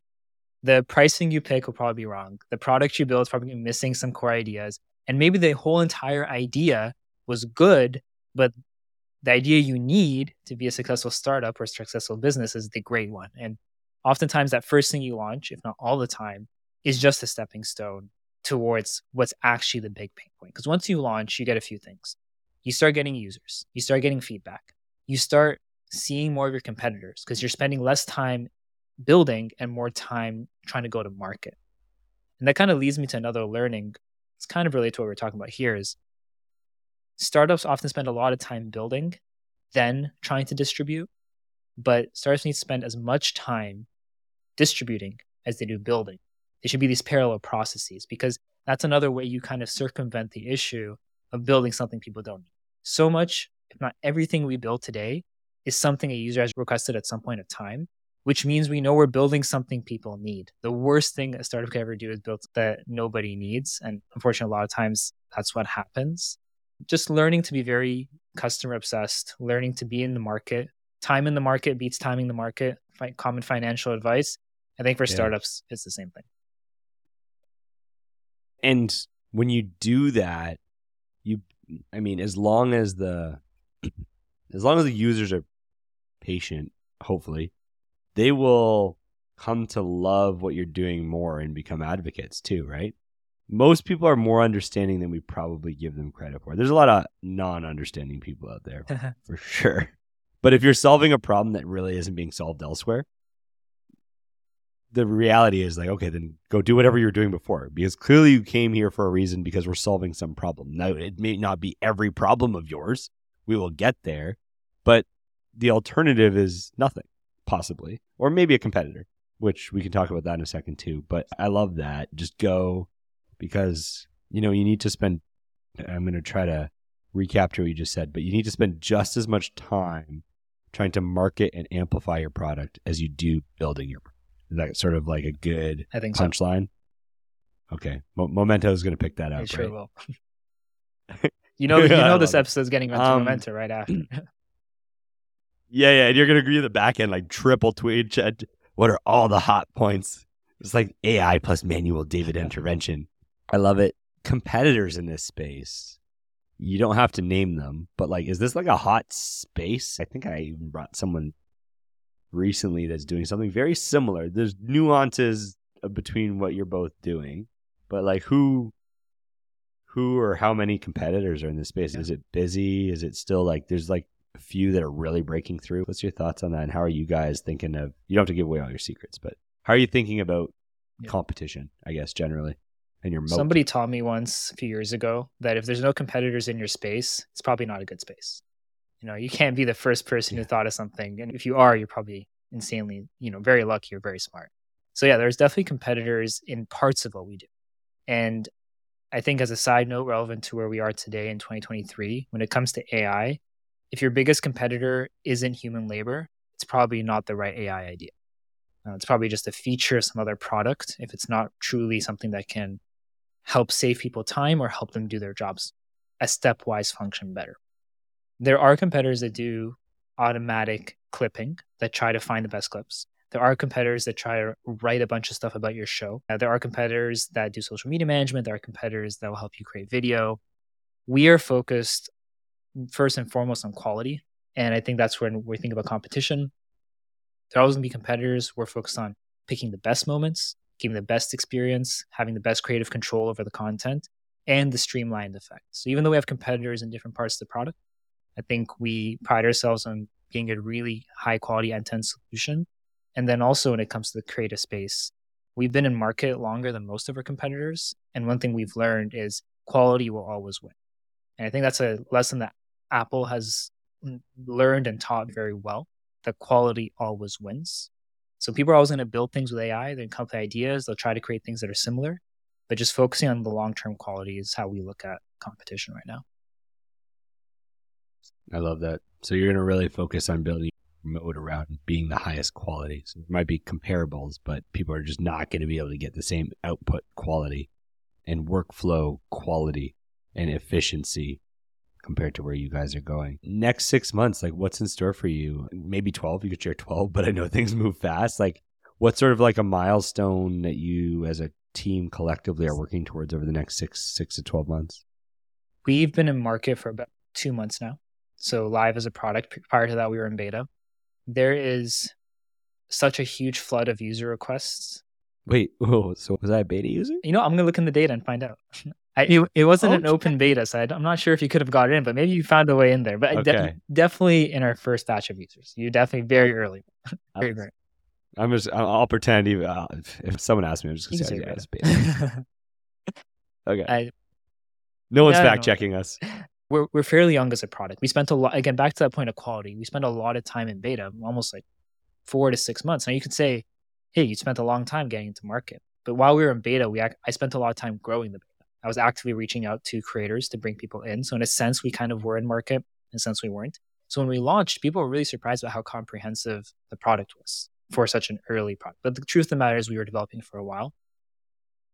The pricing you pick will probably be wrong. The product you build is probably missing some core ideas. And maybe the whole entire idea was good, but the idea you need to be a successful startup or successful business is the great one. And oftentimes, that first thing you launch, if not all the time, is just a stepping stone towards what's actually the big pain point. Because once you launch, you get a few things. You start getting users, you start getting feedback, you start seeing more of your competitors because you're spending less time building and more time trying to go to market. And that kind of leads me to another learning. It's kind of related to what we're talking about here is startups often spend a lot of time building then trying to distribute. But startups need to spend as much time distributing as they do building. They should be these parallel processes because that's another way you kind of circumvent the issue of building something people don't need. So much, if not everything we build today, is something a user has requested at some point of time, which means we know we're building something people need. The worst thing a startup could ever do is build that nobody needs. And unfortunately, a lot of times that's what happens. Just learning to be very customer obsessed, learning to be in the market. Time in the market beats timing the market. Common financial advice. I think for Yeah. startups, it's the same thing. And when you do that, you I mean, as long as the as long as the users are patient, hopefully, they will come to love what you're doing more and become advocates too, right? Most people are more understanding than we probably give them credit for. There's a lot of non-understanding people out there for sure. But if you're solving a problem that really isn't being solved elsewhere, the reality is like, okay, then go do whatever you were doing before because clearly you came here for a reason because we're solving some problem. Now, it may not be every problem of yours. We will get there, but the alternative is nothing, possibly, or maybe a competitor, which we can talk about that in a second too. But I love that. Just go because, you know, you need to spend, I'm going to try to recapture what you just said, but you need to spend just as much time trying to market and amplify your product as you do building your product. Is that sort of like a good I think so. punchline? Okay. Mo- Momento is going to pick that I up, sure right? will. you know, you know this episode is getting onto Um, Momento right after. Yeah, yeah. And you're going to agree with the back end, like triple tweet. chat. What are all the hot points? It's like AI plus manual David intervention. I love it. Competitors in this space, you don't have to name them, but like, is this like a hot space? I think I even brought someone recently that's doing something very similar. There's nuances uh, between what you're both doing, but like, who, who or how many competitors are in this space? Is it busy? Is it still like there's like a few that are really breaking through? What's your thoughts on that? And how are you guys thinking of? You don't have to give away all your secrets, but how are you thinking about Yeah. competition? I guess generally, and. Somebody taught me once a few years ago that if there's no competitors in your space, it's probably not a good space. You know, you can't be the first person who thought of something, and if you are, you're probably insanely, you know, very lucky or very smart. So yeah, there's definitely competitors in parts of what we do, and I think as a side note, relevant to where we are today in 2023, when it comes to AI, if your biggest competitor isn't human labor, it's probably not the right AI idea. Uh, it's probably just a feature of some other product if it's not truly something that can help save people time or help them do their jobs a stepwise function better. There are competitors that do automatic clipping that try to find the best clips. There are competitors that try to write a bunch of stuff about your show. There are competitors that do social media management. There are competitors that will help you create video. We are focused first and foremost on quality. And I think that's when we think about competition. There always going to be competitors. We're focused on picking the best moments, giving the best experience, having the best creative control over the content, and the streamlined effect. So even though we have competitors in different parts of the product, I think we pride ourselves on being a really high quality end to end solution. And then also when it comes to the creative space, we've been in market longer than most of our competitors. And one thing we've learned is quality will always win. And I think that's a lesson that Apple has learned and taught very well that quality always wins. So people are always going to build things with AI. They come up with ideas. They'll try to create things that are similar, but just focusing on the long term quality is how we look at competition right now. I love that. So you're going to really focus on building mode around being the highest quality. So it might be comparables, but people are just not going to be able to get the same output quality and workflow quality and efficiency compared to where you guys are going. Next six months, like what's in store for you? Maybe 12, you could share 12, but I know things move fast. Like what's sort of like a milestone that you as a team collectively are working towards over the next six, six to 12 months? We've been in market for about two months now. So live as a product. Prior to that, we were in beta. There is such a huge flood of user requests. Wait, oh, so was I a beta user? You know, I'm gonna look in the data and find out. I, it, it wasn't an open beta, so I, am not sure if you could have got in, but maybe you found a way in there. But I de- definitely in our first batch of users, you definitely very early. Very, very. I'm just. I'll, I'll pretend. Even uh, if, if someone asks me, I'm just gonna say, say yeah, it's beta. beta. Okay. I- no one's No, no, fact no. checking us. we're, we're fairly young as a product. We spent a lot, again, back to that point of quality, we spent a lot of time in beta, almost like four to six months. Now you could say, hey, you spent a long time getting into market. But while we were in beta, we I spent a lot of time growing the beta. I was actively reaching out to creators to bring people in. So in a sense, we kind of were in market. In a sense, we weren't. So when we launched, people were really surprised about how comprehensive the product was for such an early product. But the truth of the matter is, we were developing for a while.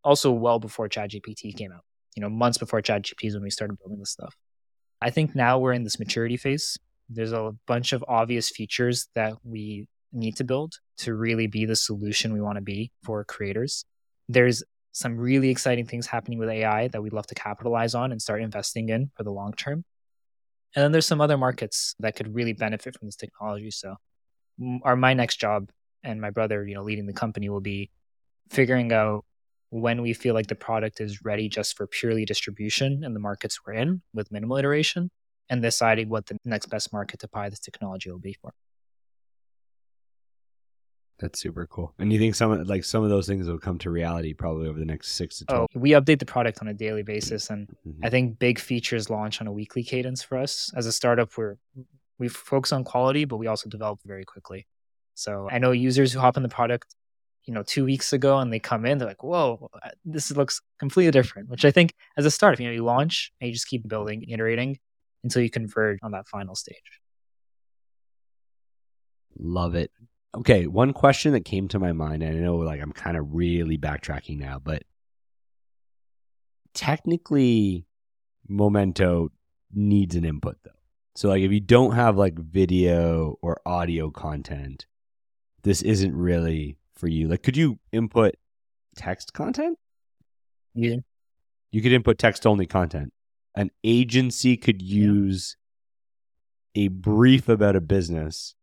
Also, well before ChatGPT came out. You know, months before ChatGPT is when we started building this stuff. I think now we're in this maturity phase. There's a bunch of obvious features that we need to build to really be the solution we want to be for creators. There's some really exciting things happening with AI that we'd love to capitalize on and start investing in for the long term. And then there's some other markets that could really benefit from this technology. So, our my next job and my brother, you know, leading the company will be figuring out when we feel like the product is ready just for purely distribution in the markets we're in with minimal iteration and deciding what the next best market to buy this technology will be for. That's super cool. And you think some of like some of those things will come to reality probably over the next six to twelve? Oh, we update the product on a daily basis, and Mhm. I think big features launch on a weekly cadence for us. As a startup, we're we focus on quality, but we also develop very quickly. So I know users who hop in the product, you know, two weeks ago, and they come in, they're like, "Whoa, uh, this looks completely different." Which I think, as a startup, you know, you launch and you just keep building, iterating until you converge on that final stage. Love it. Okay, one question that came to my mind, and I know like I'm kind of really backtracking now, but technically Momento needs an input though. So like if you don't have like video or audio content, this isn't really for you. Like could you input text content? Yeah. You could input text only content. An agency could use a brief about a business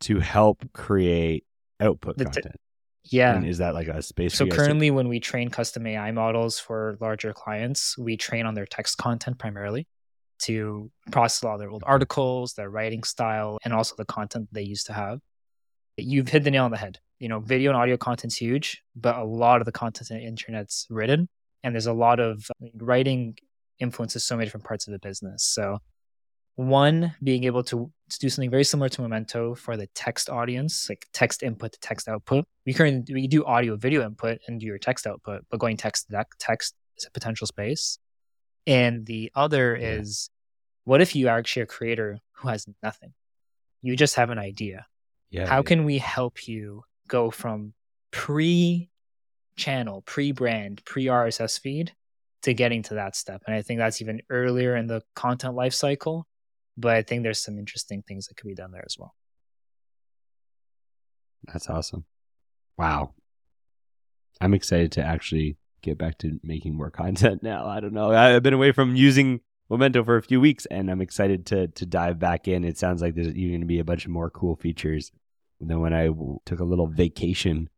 to help create output content. Yeah. And is that like a space So for you to- currently, when we train custom AI models for larger clients, we train on their text content primarily to process all their old articles, their writing style, and also the content they used to have. You've hit the nail on the head. You know, video and audio content's huge, but a lot of the content on the internet's written, and there's a lot of writing influences so many different parts of the business. So one being able to, to do something very similar to Momento for the text audience, like text input to text output. We currently we do audio video input and do your text output, but going text to text is a potential space. And the other Yeah. is what if you are actually a creator who has nothing? You just have an idea. yeah, How yeah. can we help you go from pre channel, pre brand, pre RSS feed to getting to that step? And I think that's even earlier in the content life cycle. But I think there's some interesting things that could be done there as well. That's awesome. Wow. I'm excited to actually get back to making more content now. I don't know. I've been away from using Momento for a few weeks and I'm excited to to dive back in. It sounds like there's going to be a bunch of more cool features than when I took a little vacation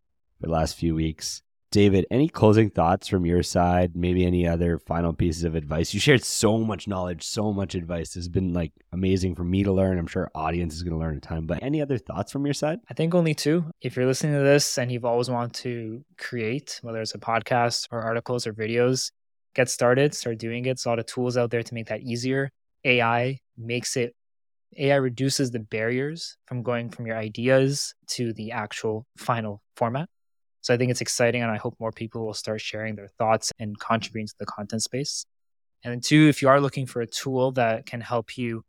for the last few weeks. David, any closing thoughts from your side? Maybe any other final pieces of advice? You shared so much knowledge, so much advice. It's been like amazing for me to learn. I'm sure audience is going to learn a ton. But any other thoughts from your side? I think only two. If you're listening to this and you've always wanted to create, whether it's a podcast or articles or videos, get started, start doing it. There's a lot of tools out there to make that easier. AI makes it, AI reduces the barriers from going from your ideas to the actual final format. So I think it's exciting, and I hope more people will start sharing their thoughts and contributing to the content space. And then two, if you are looking for a tool that can help you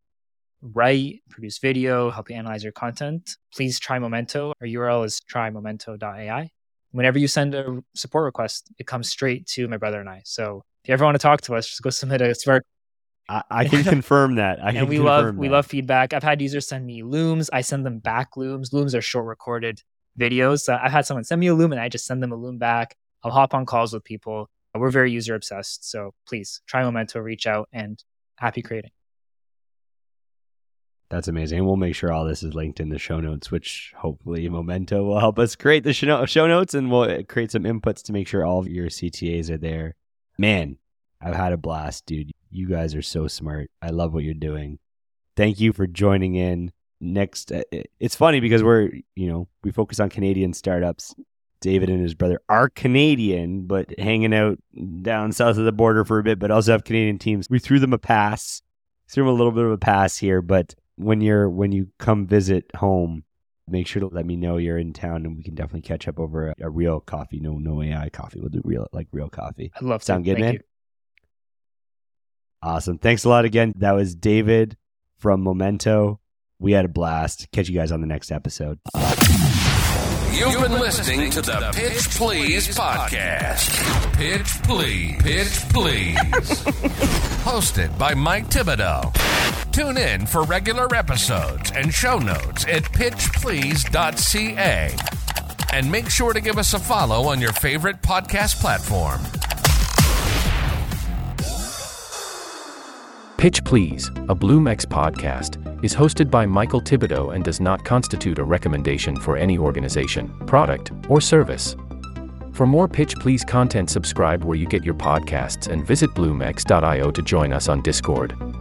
write, produce video, help you analyze your content, please try Momento. Our URL is trymomento.ai. Whenever you send a support request, it comes straight to my brother and I. So if you ever want to talk to us, just go submit a Spark. I, I can confirm that. I can and we love we that. love feedback. I've had users send me looms. I send them back looms. Looms are short recorded videos. So I've had someone send me a loom and I just send them a loom back. I'll hop on calls with people. We're very user obsessed. So please try Momento, reach out, and happy creating. That's amazing. And we'll make sure all this is linked in the show notes, which hopefully Momento will help us create the show notes and we'll create some inputs to make sure all of your CTAs are there. Man, I've had a blast, dude. You guys are so smart. I love what you're doing. Thank you for joining in. Next, uh, it's funny because we're, you know, we focus on Canadian startups. David and his brother are Canadian, but hanging out down south of the border for a bit, but also have Canadian teams. We threw them a pass threw him a little bit of a pass here, but when you're when you come visit home, make sure to let me know you're in town, and we can definitely catch up over a, a real coffee. No, no AI coffee. We'll do real like real coffee. I'd love to. Sound good, Thank man? you. Awesome. Thanks a lot again. That was David from Momento. We had a blast. Catch you guys on the next episode. You've been listening to the Pitch Please podcast. Pitch Please. Pitch Please. Hosted by Mike Thibodeau. Tune in for regular episodes and show notes at pitchplease.ca. And make sure to give us a follow on your favorite podcast platform. Pitch Please, a BloomX podcast, is hosted by Michael Thibodeau and does not constitute a recommendation for any organization, product, or service. For more Pitch Please content, subscribe where you get your podcasts and visit bloomx.io to join us on Discord.